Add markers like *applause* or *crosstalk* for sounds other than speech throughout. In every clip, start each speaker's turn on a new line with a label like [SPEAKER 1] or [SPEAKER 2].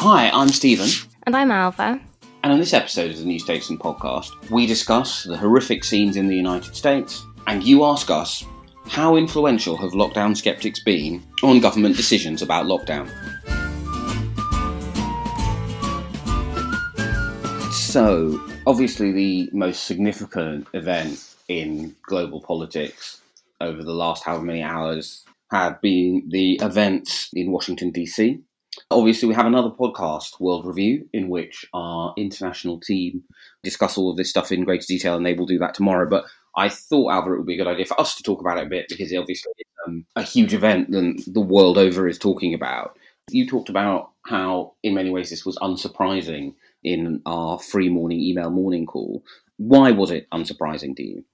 [SPEAKER 1] Hi, I'm Stephen,
[SPEAKER 2] And I'm Ailbhe.
[SPEAKER 1] and on this episode of the New Statesman podcast, we discuss the horrific scenes in the United States, and you ask us how influential have lockdown skeptics been on government decisions about lockdown? So, obviously, the most significant event in global politics over the last however many hours have been the events in Washington, D.C. Obviously, we have another podcast, World Review, in which our international team discuss all of this stuff in greater detail, and they will do that tomorrow. But I thought, Ailbhe, it would be a good idea for us to talk about it a bit because obviously it's um, a huge event that the world over is talking about. You talked about how, in many ways, this was unsurprising in our free morning email morning call. Why was it unsurprising to you?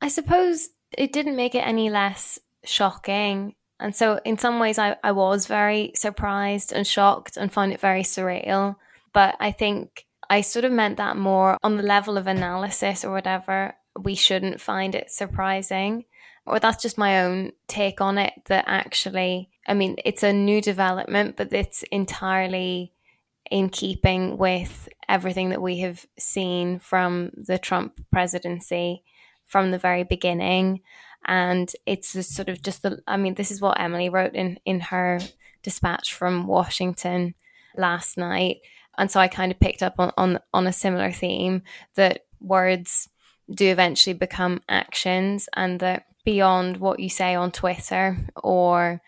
[SPEAKER 2] I suppose it didn't make it any less shocking. And so, in some ways, I, I was very surprised and shocked and found it very surreal. But I think I sort of meant that more on the level of analysis or whatever. We shouldn't find it surprising. Or that's just my own take on it. That actually, I mean, it's a new development, but it's entirely in keeping with everything that we have seen from the Trump presidency from the very beginning. And it's sort of just the, I mean, this is what Emily wrote in, in her dispatch from Washington last night. And so I kind of picked up on, on, on a similar theme that words do eventually become actions and that beyond what you say on Twitter or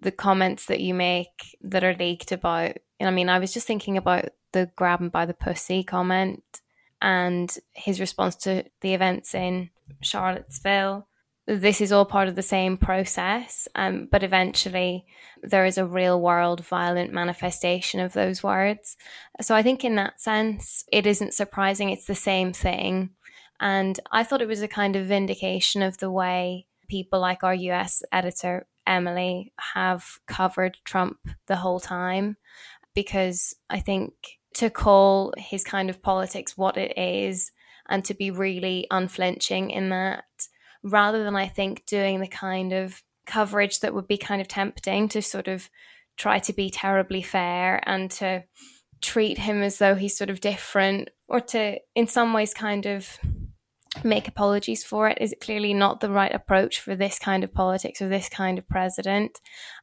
[SPEAKER 2] the comments that you make that are leaked about. I mean, I was just thinking about the grab him by the pussy comment and his response to the events in Charlottesville. This is all part of the same process, um, but eventually there is a real world violent manifestation of those words. So I think in that sense, it isn't surprising. It's the same thing. And I thought it was a kind of vindication of the way people like our US editor, Emily, have covered Trump the whole time. Because I think to call his kind of politics what it is and to be really unflinching in that, rather than I think doing the kind of coverage that would be kind of tempting to sort of try to be terribly fair and to treat him as though he's sort of different or to, in some ways, kind of make apologies for it is clearly not the right approach for this kind of politics or this kind of president.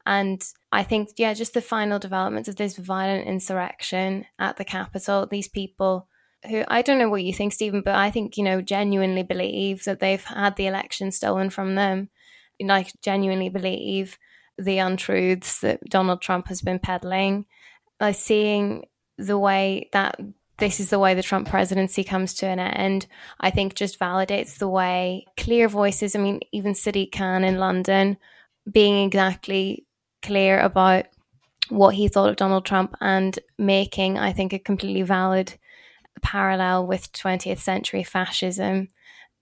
[SPEAKER 2] And I think, yeah, just the final developments of this violent insurrection at the Capitol, these people who I don't know what you think, Stephen, but I think, you know, genuinely believe that they've had the election stolen from them. I genuinely believe the untruths that Donald Trump has been peddling. Like, seeing the way that this is the way the Trump presidency comes to an end, I think just validates the way clear voices, I mean, even Sadiq Khan in London being exactly clear about what he thought of Donald Trump and making, I think, a completely valid parallel with 20th century fascism.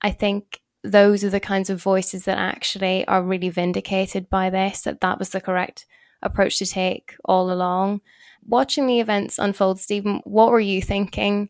[SPEAKER 2] I think those are the kinds of voices that actually are really vindicated by this, that that was the correct approach to take all along. Watching the events unfold, Stephen, what were you thinking?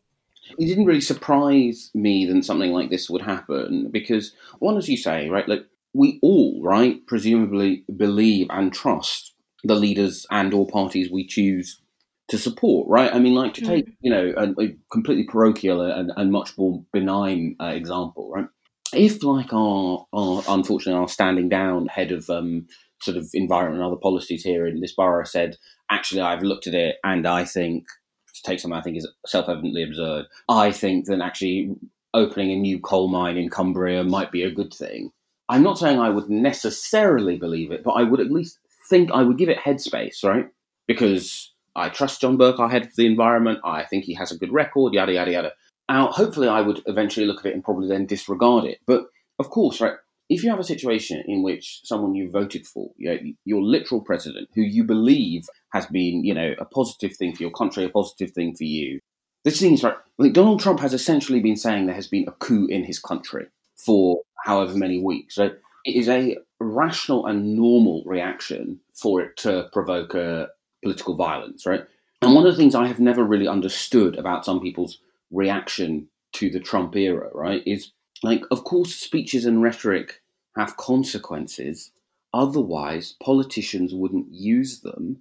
[SPEAKER 1] It didn't really surprise me that something like this would happen because, one, as you say, right, like we all, right, presumably believe and trust the leaders and or parties we choose to support, right? I mean, like to take, you know, a, a completely parochial and, and much more benign uh, example, right? If, like, our, our unfortunately, our standing down head of um, sort of environment and other policies here in this borough said, actually, I've looked at it and I think, to take something I think is self evidently absurd, I think that actually opening a new coal mine in Cumbria might be a good thing. I'm not saying I would necessarily believe it, but I would at least think I would give it headspace, right? Because I trust John Burke, our head of the environment. I think he has a good record, yada, yada, yada. Now, hopefully, I would eventually look at it and probably then disregard it. But of course, right, if you have a situation in which someone you voted for, you know, your literal president, who you believe has been, you know, a positive thing for your country, a positive thing for you, this is right. Like Donald Trump has essentially been saying there has been a coup in his country for however many weeks. So it is a rational and normal reaction for it to provoke a political violence, right? And one of the things I have never really understood about some people's reaction to the Trump era, right, is like, of course, speeches and rhetoric have consequences. Otherwise, politicians wouldn't use them.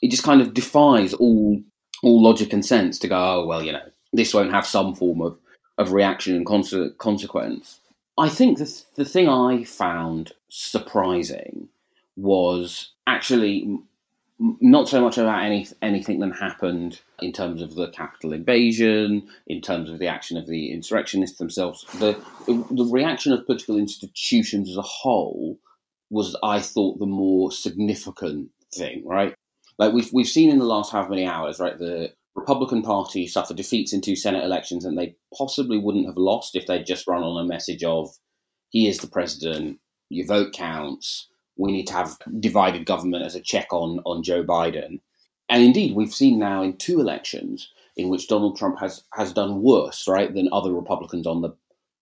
[SPEAKER 1] It just kind of defies all all logic and sense to go, oh well, you know, this won't have some form of of reaction and consequence. I think the the thing I found surprising was actually not so much about any anything that happened in terms of the Capitol invasion, in terms of the action of the insurrectionists themselves. The the reaction of political institutions as a whole was, I thought, the more significant thing. Right, like we've we've seen in the last how many hours, right? The Republican Party suffered defeats in two Senate elections, and they possibly wouldn't have lost if they'd just run on a message of, "He is the president. Your vote counts." We need to have divided government as a check on on Joe Biden. And indeed, we've seen now in two elections in which Donald Trump has has done worse, right, than other Republicans on the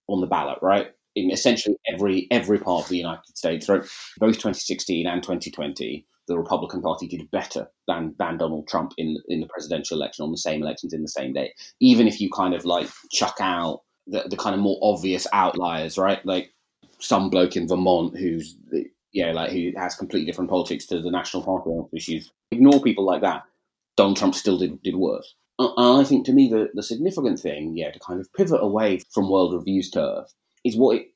[SPEAKER 1] on the ballot, right? In essentially every every part of the United States, right? Both 2016 and 2020, the Republican Party did better than than Donald Trump in in the presidential election on the same elections in the same day. Even if you kind of like chuck out the, the kind of more obvious outliers, right? Like some bloke in Vermont who's yeah, like who has completely different politics to the National Party issues. Ignore people like that. Donald Trump still did, did worse. And I think to me, the, the significant thing, yeah, to kind of pivot away from World Review's turf is what it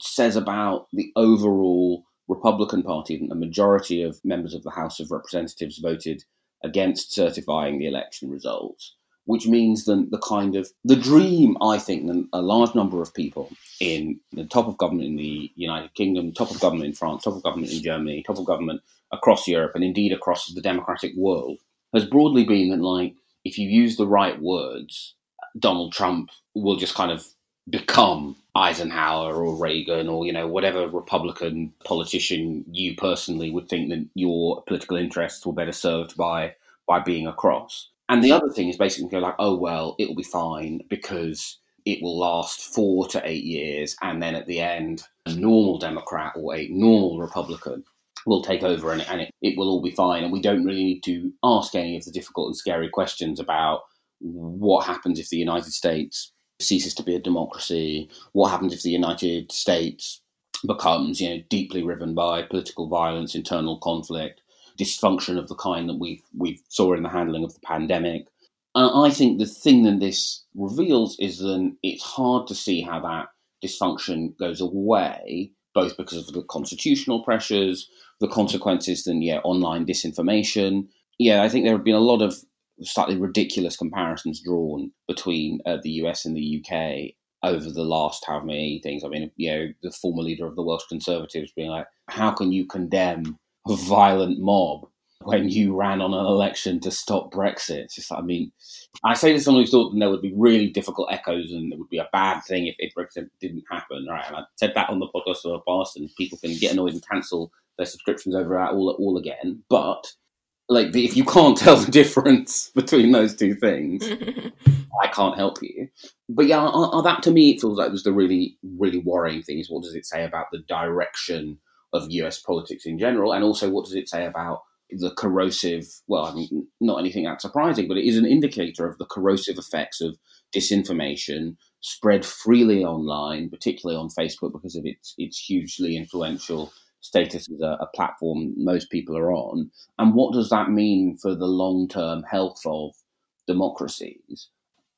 [SPEAKER 1] says about the overall Republican Party. The majority of members of the House of Representatives voted against certifying the election results which means that the kind of the dream I think that a large number of people in the top of government in the United Kingdom, top of government in France, top of government in Germany, top of government across Europe, and indeed across the democratic world has broadly been that like if you use the right words, Donald Trump will just kind of become Eisenhower or Reagan or you know whatever Republican politician you personally would think that your political interests were better served by by being across. And the other thing is basically go like, oh well, it'll be fine because it will last four to eight years, and then at the end, a normal Democrat or a normal Republican will take over, and, and it, it will all be fine. And we don't really need to ask any of the difficult and scary questions about what happens if the United States ceases to be a democracy. What happens if the United States becomes, you know, deeply riven by political violence, internal conflict? Dysfunction of the kind that we we saw in the handling of the pandemic. And I think the thing that this reveals is that it's hard to see how that dysfunction goes away, both because of the constitutional pressures, the consequences, and yeah, online disinformation. Yeah, I think there have been a lot of slightly ridiculous comparisons drawn between uh, the US and the UK over the last how many things. I mean, you know, the former leader of the Welsh Conservatives being like, how can you condemn violent mob when you ran on an election to stop Brexit. It's just, I mean, I say this someone who thought there would be really difficult echoes and it would be a bad thing if, if Brexit didn't happen, right? And I said that on the podcast in the past, and people can get annoyed and cancel their subscriptions over that all all again. But like, if you can't *laughs* tell the difference between those two things, *laughs* I can't help you. But yeah, uh, uh, that to me it feels like was the really really worrying thing. Is what does it say about the direction? Of US politics in general, and also what does it say about the corrosive, well, I mean, not anything that surprising, but it is an indicator of the corrosive effects of disinformation spread freely online, particularly on Facebook because of its its hugely influential status as a, a platform most people are on. And what does that mean for the long term health of democracies?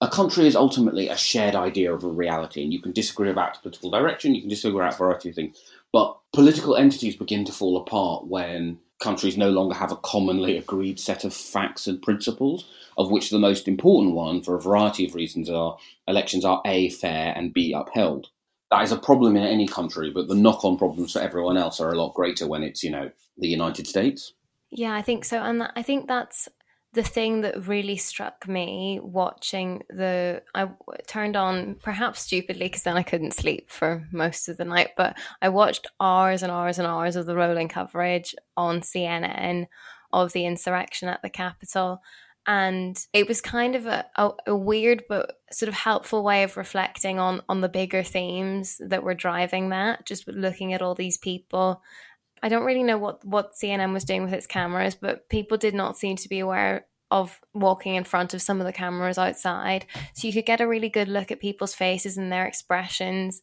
[SPEAKER 1] A country is ultimately a shared idea of a reality, and you can disagree about its political direction, you can disagree about a variety of things, but political entities begin to fall apart when countries no longer have a commonly agreed set of facts and principles, of which the most important one, for a variety of reasons, are elections are A, fair, and B, upheld. That is a problem in any country, but the knock on problems for everyone else are a lot greater when it's, you know, the United States.
[SPEAKER 2] Yeah, I think so. And I think that's the thing that really struck me watching the I turned on perhaps stupidly because then I couldn't sleep for most of the night but I watched hours and hours and hours of the rolling coverage on CNN of the insurrection at the Capitol. And it was kind of a, a, a weird but sort of helpful way of reflecting on on the bigger themes that were driving that just looking at all these people I don't really know what what CNN was doing with its cameras, but people did not seem to be aware of walking in front of some of the cameras outside. So you could get a really good look at people's faces and their expressions.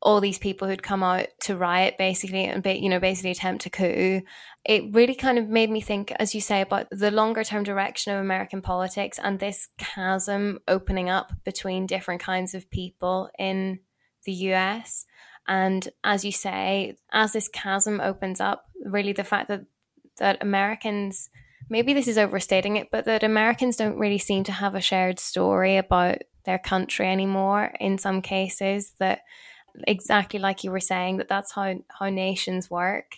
[SPEAKER 2] All these people who'd come out to riot, basically, and you know, basically attempt to coup. It really kind of made me think, as you say, about the longer term direction of American politics and this chasm opening up between different kinds of people in the US. And as you say, as this chasm opens up, really the fact that that Americans maybe this is overstating it, but that Americans don't really seem to have a shared story about their country anymore in some cases that exactly like you were saying that that's how how nations work.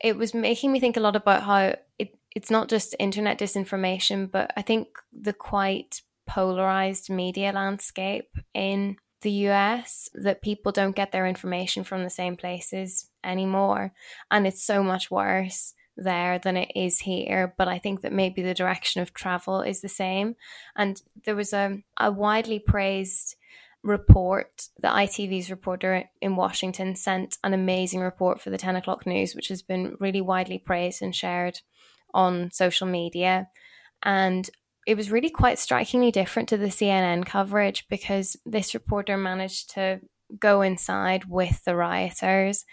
[SPEAKER 2] It was making me think a lot about how it, it's not just internet disinformation but i think the quite polarized media landscape in the US that people don't get their information from the same places anymore. And it's so much worse there than it is here. But I think that maybe the direction of travel is the same. And there was a, a widely praised report. that ITV's reporter in Washington sent an amazing report for the 10 o'clock news, which has been really widely praised and shared on social media. And it was really quite strikingly different to the CNN coverage because this reporter managed to go inside with the rioters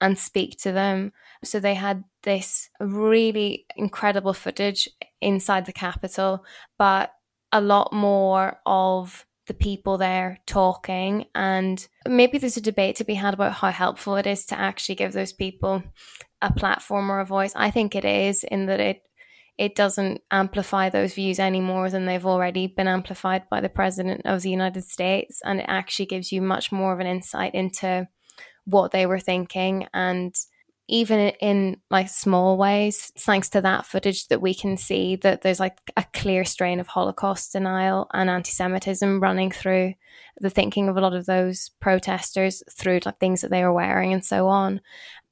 [SPEAKER 2] and speak to them. So they had this really incredible footage inside the Capitol, but a lot more of the people there talking. And maybe there's a debate to be had about how helpful it is to actually give those people a platform or a voice. I think it is, in that it it doesn't amplify those views any more than they've already been amplified by the president of the United States. And it actually gives you much more of an insight into what they were thinking and even in like small ways thanks to that footage that we can see that there's like a clear strain of holocaust denial and anti-semitism running through the thinking of a lot of those protesters through like things that they were wearing and so on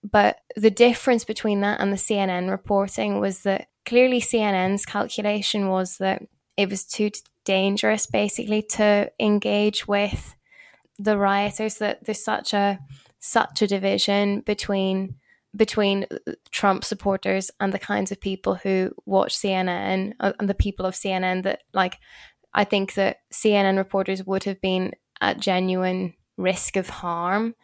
[SPEAKER 2] but the difference between that and the CNN reporting was that clearly CNN's calculation was that it was too dangerous basically to engage with the rioters that there's such a such a division between between Trump supporters and the kinds of people who watch CNN uh, and the people of CNN that like I think that CNN reporters would have been at genuine risk of harm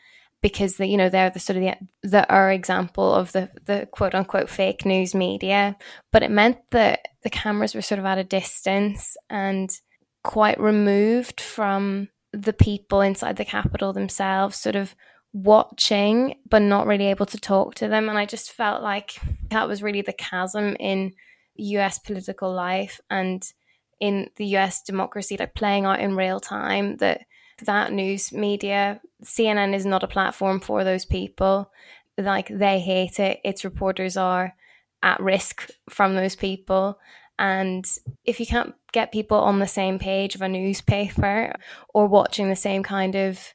[SPEAKER 2] because the, you know they're the sort of the, the our example of the the quote unquote fake news media but it meant that the cameras were sort of at a distance and quite removed from the people inside the Capitol themselves sort of watching but not really able to talk to them. And i just felt like that was really the chasm in us political life and in the us democracy like playing out in real time that that news media cnn is not a platform for those people. Like they hate it. Its reporters are at risk from those people. And if you can't get people on the same page of a newspaper or watching the same kind of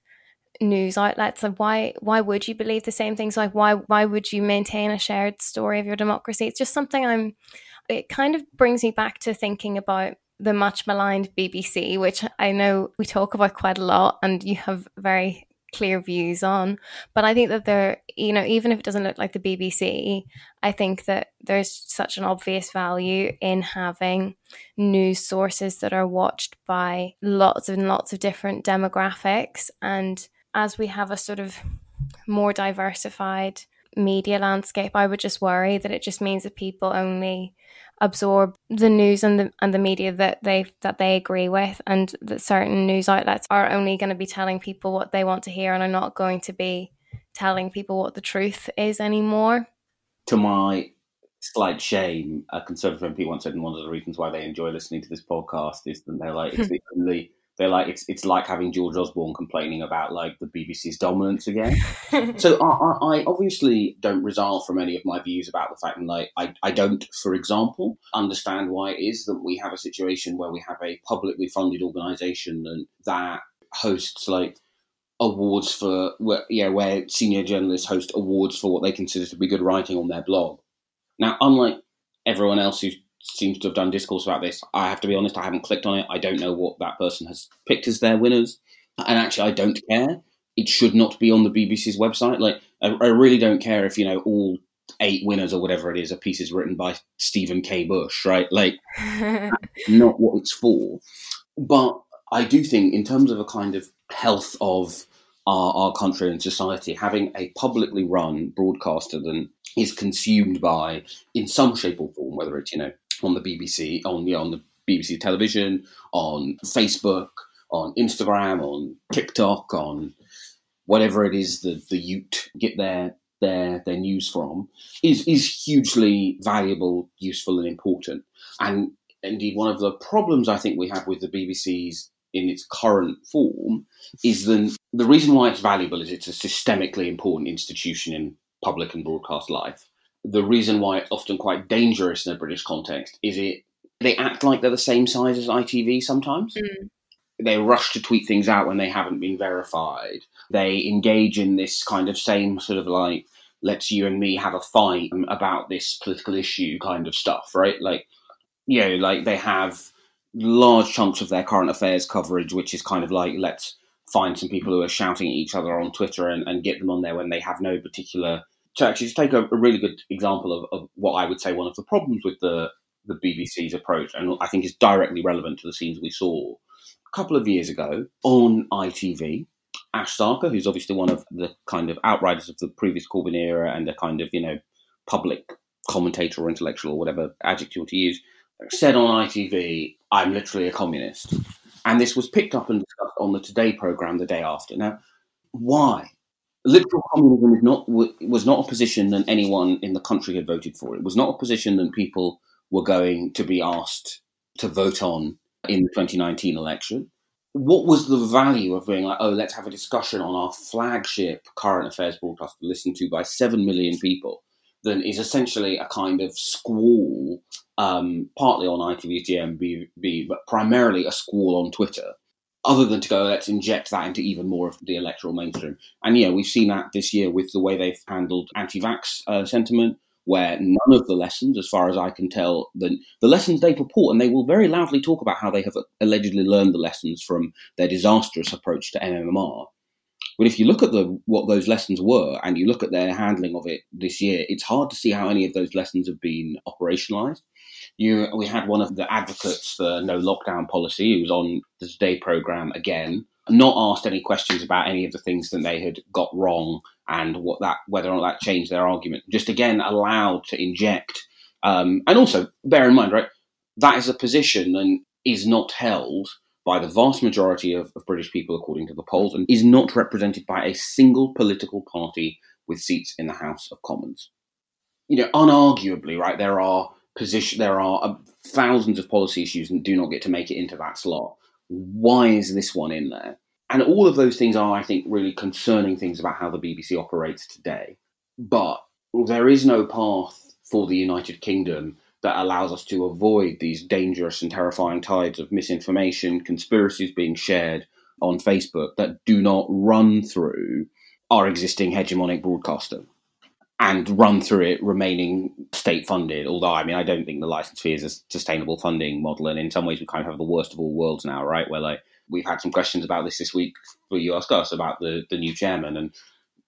[SPEAKER 2] news outlets like why why would you believe the same things? Like why why would you maintain a shared story of your democracy? It's just something i'm it kind of brings me back to thinking about the much maligned bbc which i know we talk about quite a lot and you have very clear views on but i think that there you know even if it doesn't look like the bbc i think that there's such an obvious value in having news sources that are watched by lots and lots of different demographics and as we have a sort of more diversified media landscape. I would just worry that it just means that people only absorb the news and the and the media that they that they agree with and that certain news outlets are only going to be telling people what they want to hear and are not going to be telling people what the truth is anymore.
[SPEAKER 1] To my slight shame, a conservative MP once said, and one of the reasons why they enjoy listening to this podcast is that they're like, it's *laughs* the only they're like it's it's like having George Osborne complaining about like the BBC's dominance again. *laughs* so I, I, obviously don't resile from any of my views about the fact that like I, I don't, for example, understand why it is that we have a situation where we have a publicly funded organisation and that hosts like awards for where, yeah where senior journalists host awards for what they consider to be good writing on their blog. Now, unlike everyone else who's seems to have done discourse about this. I have to be honest, I haven't clicked on it. I don't know what that person has picked as their winners. And actually, I don't care. It should not be on the BBC's website. Like, I, I really don't care if, you know, all eight winners or whatever it is are pieces written by Stephen K. Bush, right? Like, *laughs* not what it's for. But I do think, in terms of a kind of health of our, our country and society, having a publicly run broadcaster that is consumed by, in some shape or form, whether it's, you know, on the BBC, on the on the BBC television, on Facebook, on Instagram, on TikTok, on whatever it is that the Ute get their their their news from, is is hugely valuable, useful, and important. And indeed, one of the problems I think we have with the BBC's in its current form is that the reason why it's valuable is it's a systemically important institution in public and broadcast life the reason why it's often quite dangerous in a British context is it they act like they're the same size as ITV sometimes. Mm. They rush to tweet things out when they haven't been verified. They engage in this kind of same sort of like let's you and me have a fight about this political issue kind of stuff, right? Like you know, like they have large chunks of their current affairs coverage, which is kind of like let's find some people who are shouting at each other on Twitter and, and get them on there when they have no particular to actually take a, a really good example of, of, what I would say one of the problems with the the BBC's approach, and I think is directly relevant to the scenes we saw a couple of years ago on ITV. Ash Sarkar, who's obviously one of the kind of outriders of the previous Corbyn era and a kind of you know public commentator or intellectual or whatever adjective to use, said on ITV, "I'm literally a communist," and this was picked up and discussed on the Today program the day after. Now, why? Literal communism is not was not a position that anyone in the country had voted for. It was not a position that people were going to be asked to vote on in the 2019 election. What was the value of being like, oh, let's have a discussion on our flagship current affairs broadcast listened to by seven million people? Then is essentially a kind of squall, um, partly on ITV's GMB, but primarily a squall on Twitter other than to go, let's inject that into even more of the electoral mainstream. And yeah, we've seen that this year with the way they've handled anti-vax uh, sentiment, where none of the lessons, as far as I can tell, the, the lessons they purport, and they will very loudly talk about how they have allegedly learned the lessons from their disastrous approach to MMR. But if you look at the what those lessons were, and you look at their handling of it this year, it's hard to see how any of those lessons have been operationalized. You, we had one of the advocates for no lockdown policy who was on the Today program again, not asked any questions about any of the things that they had got wrong and what that whether or not that changed their argument. Just again allowed to inject, um, and also bear in mind, right, that is a position and is not held by the vast majority of, of British people, according to the polls, and is not represented by a single political party with seats in the House of Commons. You know, unarguably, right, there are position. There are uh, thousands of policy issues and do not get to make it into that slot. Why is this one in there? And all of those things are, I think, really concerning things about how the BBC operates today. But there is no path for the United Kingdom that allows us to avoid these dangerous and terrifying tides of misinformation, conspiracies being shared on Facebook that do not run through our existing hegemonic broadcaster and run through it remaining state funded. Although, I mean, I don't think the license fee is a sustainable funding model. And in some ways, we kind of have the worst of all worlds now, right? Where like we've had some questions about this this week for you ask us about the, the new chairman. And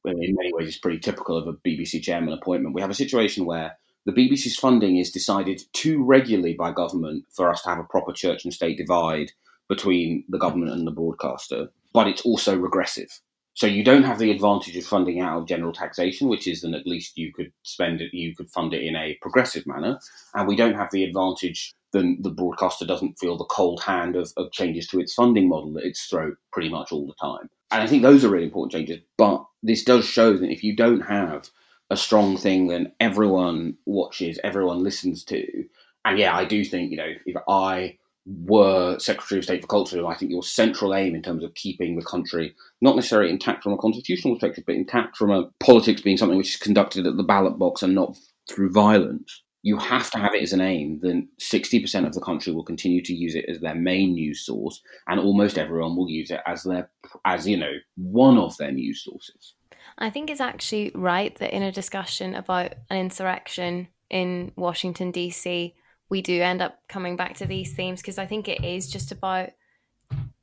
[SPEAKER 1] in many ways, it's pretty typical of a BBC chairman appointment. We have a situation where the BBC's funding is decided too regularly by government for us to have a proper church and state divide between the government and the broadcaster, but it's also regressive. So you don't have the advantage of funding out of general taxation, which is then at least you could spend it, you could fund it in a progressive manner, and we don't have the advantage then the broadcaster doesn't feel the cold hand of, of changes to its funding model at its throat pretty much all the time. And I think those are really important changes. But this does show that if you don't have a strong thing that everyone watches, everyone listens to, and yeah, I do think, you know, if I were Secretary of State for Culture, I think your central aim in terms of keeping the country not necessarily intact from a constitutional perspective, but intact from a politics being something which is conducted at the ballot box and not through violence, you have to have it as an aim, then 60% of the country will continue to use it as their main news source, and almost everyone will use it as their, as you know, one of their news sources.
[SPEAKER 2] I think it's actually right that in a discussion about an insurrection in Washington, D.C., we do end up coming back to these themes because I think it is just about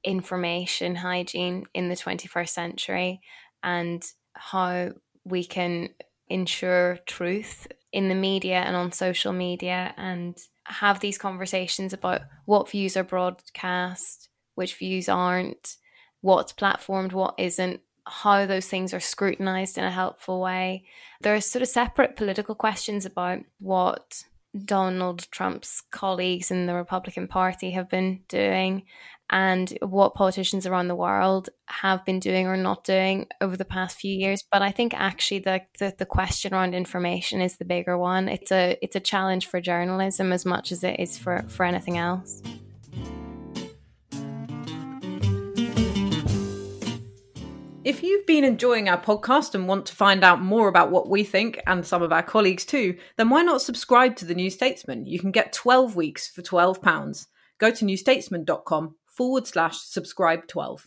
[SPEAKER 2] information hygiene in the 21st century and how we can ensure truth in the media and on social media and have these conversations about what views are broadcast, which views aren't, what's platformed, what isn't, how those things are scrutinized in a helpful way. There are sort of separate political questions about what Donald Trump's colleagues in the Republican Party have been doing and what politicians around the world have been doing or not doing over the past few years. But I think actually the, the, the question around information is the bigger one. It's a it's a challenge for journalism as much as it is for, for anything else.
[SPEAKER 3] If you've been enjoying our podcast and want to find out more about what we think and some of our colleagues too, then why not subscribe to the New Statesman? You can get 12 weeks for £12. Go to newstatesman.com forward slash subscribe 12.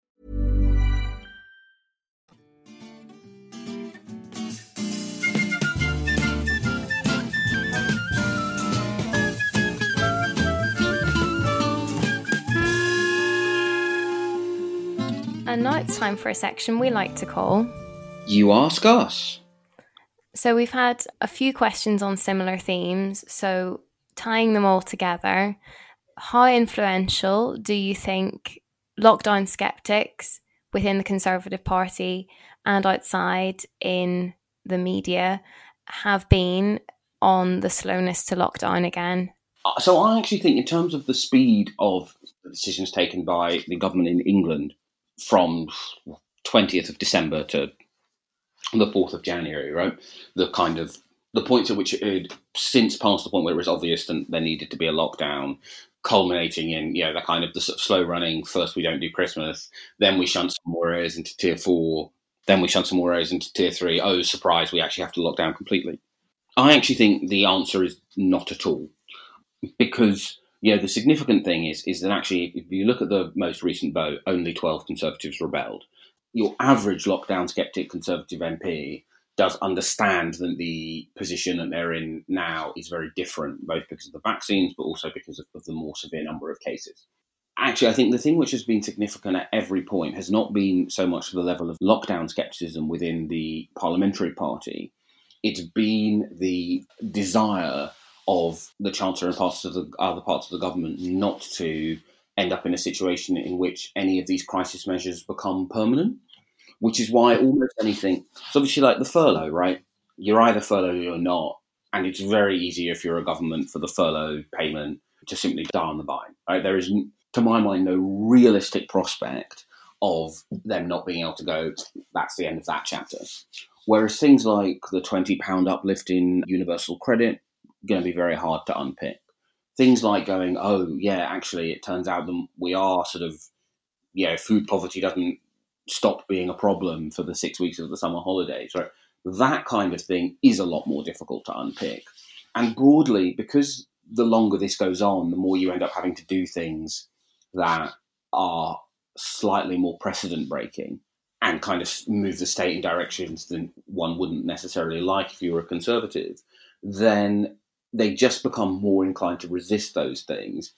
[SPEAKER 2] And now it's time for a section we like to call
[SPEAKER 1] You Ask Us.
[SPEAKER 2] So we've had a few questions on similar themes. So tying them all together, how influential do you think lockdown skeptics within the Conservative Party and outside in the media have been on the slowness to lockdown again?
[SPEAKER 1] Uh, so I actually think, in terms of the speed of the decisions taken by the government in England from 20th of December to the 4th of January, right? The kind of the points at which it had since passed the point where it was obvious that there needed to be a lockdown, culminating in you know the kind of the sort of slow running. First, we don't do Christmas, then we shunt some more areas into tier four, then we shunt some more areas into tier three. Oh, surprise! We actually have to lock down completely. I actually think the answer is not at all, because you know, the significant thing is is that actually, if you look at the most recent vote, only 12 Conservatives rebelled. Your average lockdown skeptic Conservative MP does understand that the position that they're in now is very different, both because of the vaccines, but also because of, of the more severe number of cases. Actually, I think the thing which has been significant at every point has not been so much the level of lockdown skepticism within the parliamentary party, it's been the desire of the Chancellor and parts of the other parts of the government not to end up in a situation in which any of these crisis measures become permanent, which is why almost anything. So obviously, like the furlough, right? You're either furloughed or you're not, and it's very easy if you're a government for the furlough payment to simply die on the vine. Right? There is, to my mind, no realistic prospect of them not being able to go. That's the end of that chapter. Whereas things like the twenty pound uplift in universal credit going to be very hard to unpick. things like going, oh yeah, actually, it turns out that we are sort of, you know, food poverty doesn't stop being a problem for the six weeks of the summer holidays, right? That kind of thing is a lot more difficult to unpick. And broadly, because the longer this goes on, the more you end up having to do things that are slightly more precedent breaking and kind of move the state in directions that one wouldn't necessarily like if you were a conservative, then they just become more inclined to resist those things.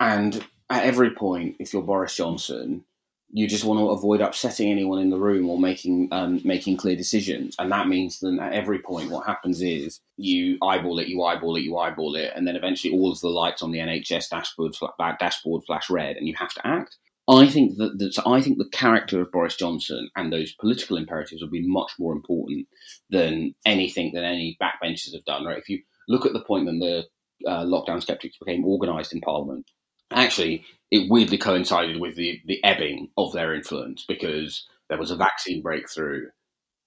[SPEAKER 1] And at every point, if you're Boris Johnson, you just want to avoid upsetting anyone in the room or making um, making clear decisions, and that means that at every point, what happens is you eyeball it, you eyeball it, you eyeball it, and then eventually all of the lights on the NHS dashboard dashboard flash red, and you have to act. I think that, that I think the character of Boris Johnson and those political imperatives will be much more important than anything that any backbenchers have done. Right? If you look at the point when the uh, lockdown skeptics became organised in Parliament, actually it weirdly coincided with the, the ebbing of their influence because there was a vaccine breakthrough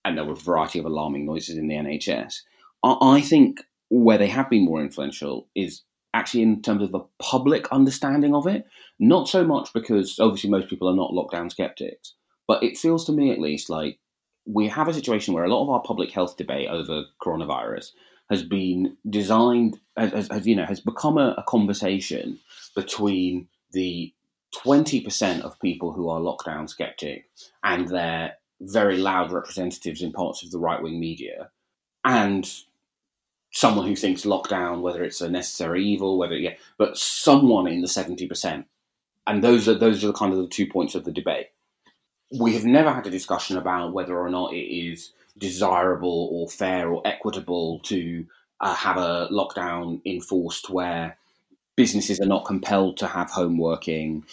[SPEAKER 1] and there were a variety of alarming noises in the NHS. I, I think where they have been more influential is actually in terms of the public understanding of it. Not so much because obviously most people are not lockdown skeptics, but it feels to me at least like we have a situation where a lot of our public health debate over coronavirus has been designed, has, you know, has become a, a conversation between the 20% of people who are lockdown skeptic and their very loud representatives in parts of the right wing media, and someone who thinks lockdown, whether it's a necessary evil, whether yeah, but someone in the seventy percent, and those are those are the kind of the two points of the debate. We have never had a discussion about whether or not it is desirable or fair or equitable to uh, have a lockdown enforced where businesses are not compelled to have home working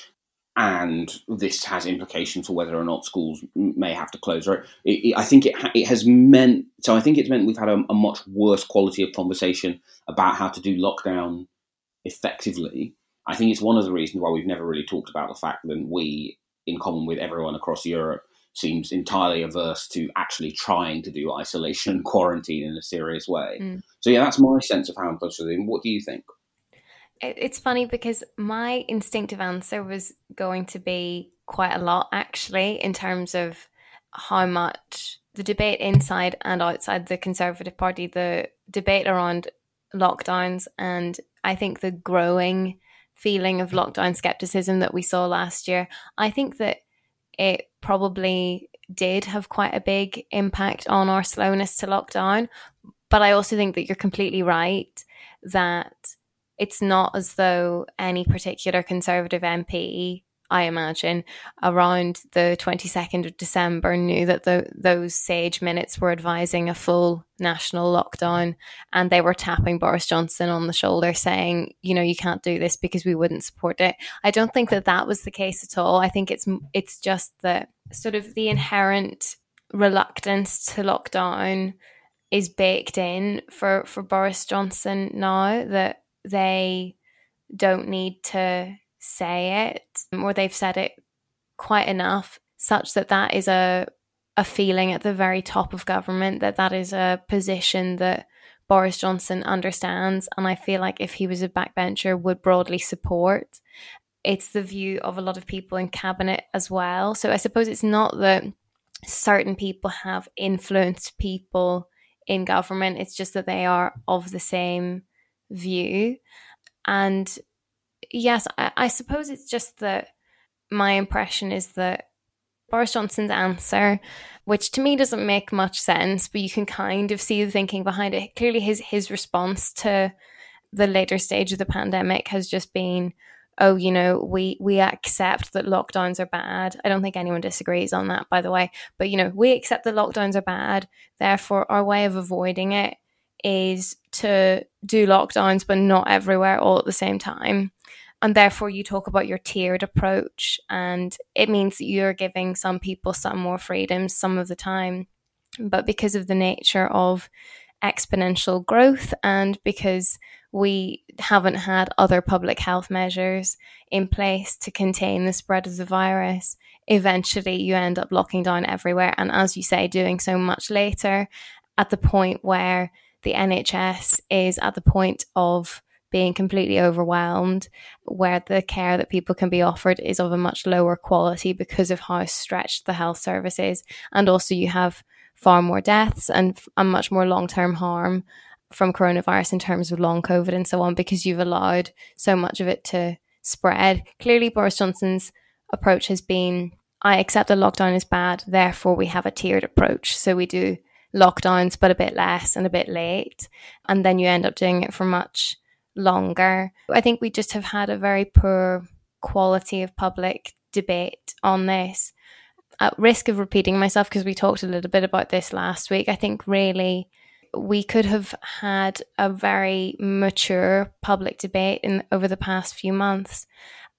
[SPEAKER 1] and this has implications for whether or not schools may have to close. Right? It, it, I think it it has meant so. I think it's meant we've had a, a, much worse quality of conversation about how to do lockdown effectively. I think it's one of the reasons why we've never really talked about the fact that we, in common with everyone across Europe, seems entirely averse to actually trying to do isolation and *laughs* quarantine in a serious way. Mm. So yeah, that's my sense of how I'm pushing. What do you think?
[SPEAKER 2] It's funny because my instinctive answer was going to be quite a lot, actually, in terms of how much the debate inside and outside the Conservative Party, the debate around lockdowns, and I think the growing feeling of lockdown skepticism that we saw last year, I think that it probably did have quite a big impact on our slowness to lockdown. But I also think that you're completely right that it's not as though any particular Conservative MP, I imagine, around the 22nd of December knew that the, those sage minutes were advising a full national lockdown and they were tapping Boris Johnson on the shoulder saying, you know, you can't do this because we wouldn't support it. I don't think that that was the case at all. I think it's it's just the sort of the inherent reluctance to lockdown is baked in for for Boris Johnson now that they don't need to say it or they've said it quite enough such that that is a a feeling at the very top of government that that is a position that Boris Johnson understands. And I feel like if he was a backbencher would broadly support. It's the view of a lot of people in cabinet as well. So I suppose it's not that certain people have influenced people in government. It's just that they are of the same view. And yes, I, I suppose it's just that my impression is that Boris Johnson's answer, which to me doesn't make much sense, but you can kind of see the thinking behind it. Clearly, his his response to the later stage of the pandemic has just been, "Oh, you know, we we accept that lockdowns are bad." I don't think anyone disagrees on that, by the way. But you know, we accept that lockdowns are bad. Therefore, our way of avoiding it is to do lockdowns, but not everywhere all at the same time. And therefore, you talk about your tiered approach, and it means that you're giving some people some more freedom some of the time. But because of the nature of exponential growth, and because we haven't had other public health measures in place to contain the spread of the virus, eventually you end up locking down everywhere. And as you say, doing so much later at the point where the NHS is at the point of being completely overwhelmed, where the care that people can be offered is of a much lower quality because of how stretched the health service is. And also, you have far more deaths and, and much more long term harm from coronavirus in terms of long COVID and so on because you've allowed so much of it to spread. Clearly, Boris Johnson's approach has been I accept that lockdown is bad, therefore, we have a tiered approach. So we do lockdowns, but a bit less and a bit late. And then you end up doing it for much longer. I think we just have had a very poor quality of public debate on this. At risk of repeating myself, because we talked a little bit about this last week, I think really we could have had a very mature public debate in over the past few months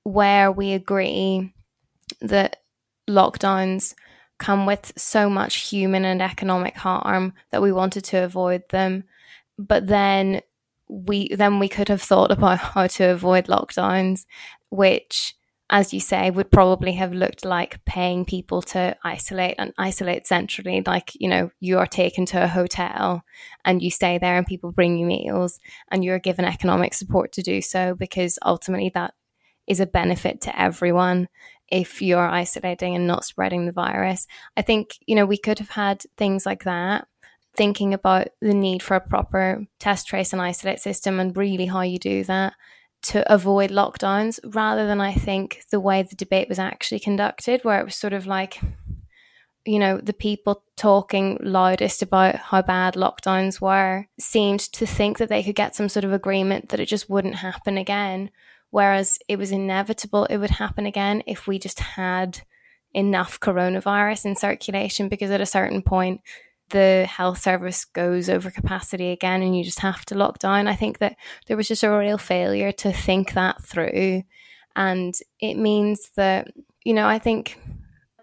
[SPEAKER 2] where we agree that lockdowns come with so much human and economic harm that we wanted to avoid them but then we then we could have thought about *laughs* how to avoid lockdowns, which as you say, would probably have looked like paying people to isolate and isolate centrally. Like, you know, you are taken to a hotel and you stay there and people bring you meals and you're given economic support to do so because ultimately that is a benefit to everyone if you're isolating and not spreading the virus. I think, you know, we could have had things like that thinking about the need for a proper test, trace, and isolate system and really how you do that to avoid lockdowns rather than I think the way the debate was actually conducted, where it was sort of like, you know, the people talking loudest about how bad lockdowns were seemed to think that they could get some sort of agreement that it just wouldn't happen again. Whereas it was inevitable it would happen again if we just had enough coronavirus in circulation, because at a certain point, the health service goes over capacity again and you just have to lock down. I think that there was just a real failure to think that through. And it means that, you know, I think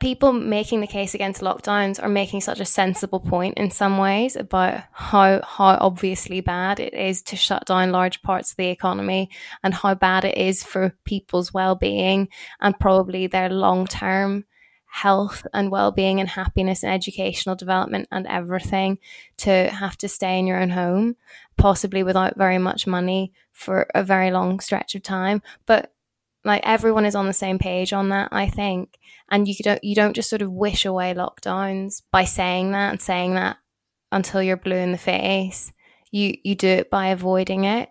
[SPEAKER 2] people making the case against lockdowns are making such a sensible point in some ways about how how obviously bad it is to shut down large parts of the economy and how bad it is for people's well-being and probably their long-term health and well-being and happiness and educational development and everything to have to stay in your own home possibly without very much money for a very long stretch of time. But like everyone is on the same page on that i think. And you don't you don't just sort of wish away lockdowns by saying that and saying that until you're blue in the face. You you do it by avoiding it.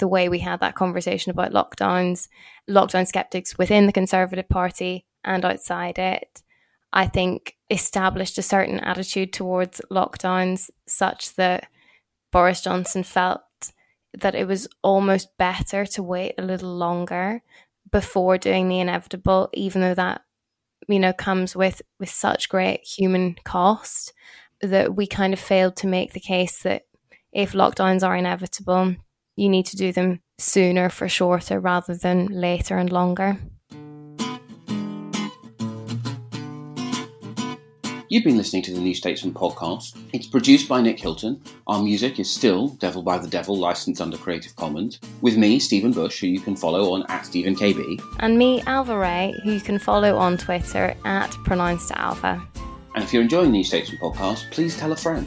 [SPEAKER 2] The way we had that conversation about lockdowns lockdown skeptics within the conservative party and outside it, I think established a certain attitude towards lockdowns such that Boris Johnson felt that it was almost better to wait a little longer before doing the inevitable, even though that you know comes with with such great human cost that we kind of failed to make the case that if lockdowns are inevitable, you need to do them sooner for shorter rather than later and longer.
[SPEAKER 1] You've been listening to the New Statesman podcast. It's produced by Nick Hilton. Our music is still Devil by the Devil, licensed under Creative Commons. With me, Stephen Bush, who you can follow on at StephenKB.
[SPEAKER 2] And me, Ailbhe Rea, who you can follow on Twitter at Pronounced Alva.
[SPEAKER 1] And if you're enjoying the New Statesman podcast, please tell a friend.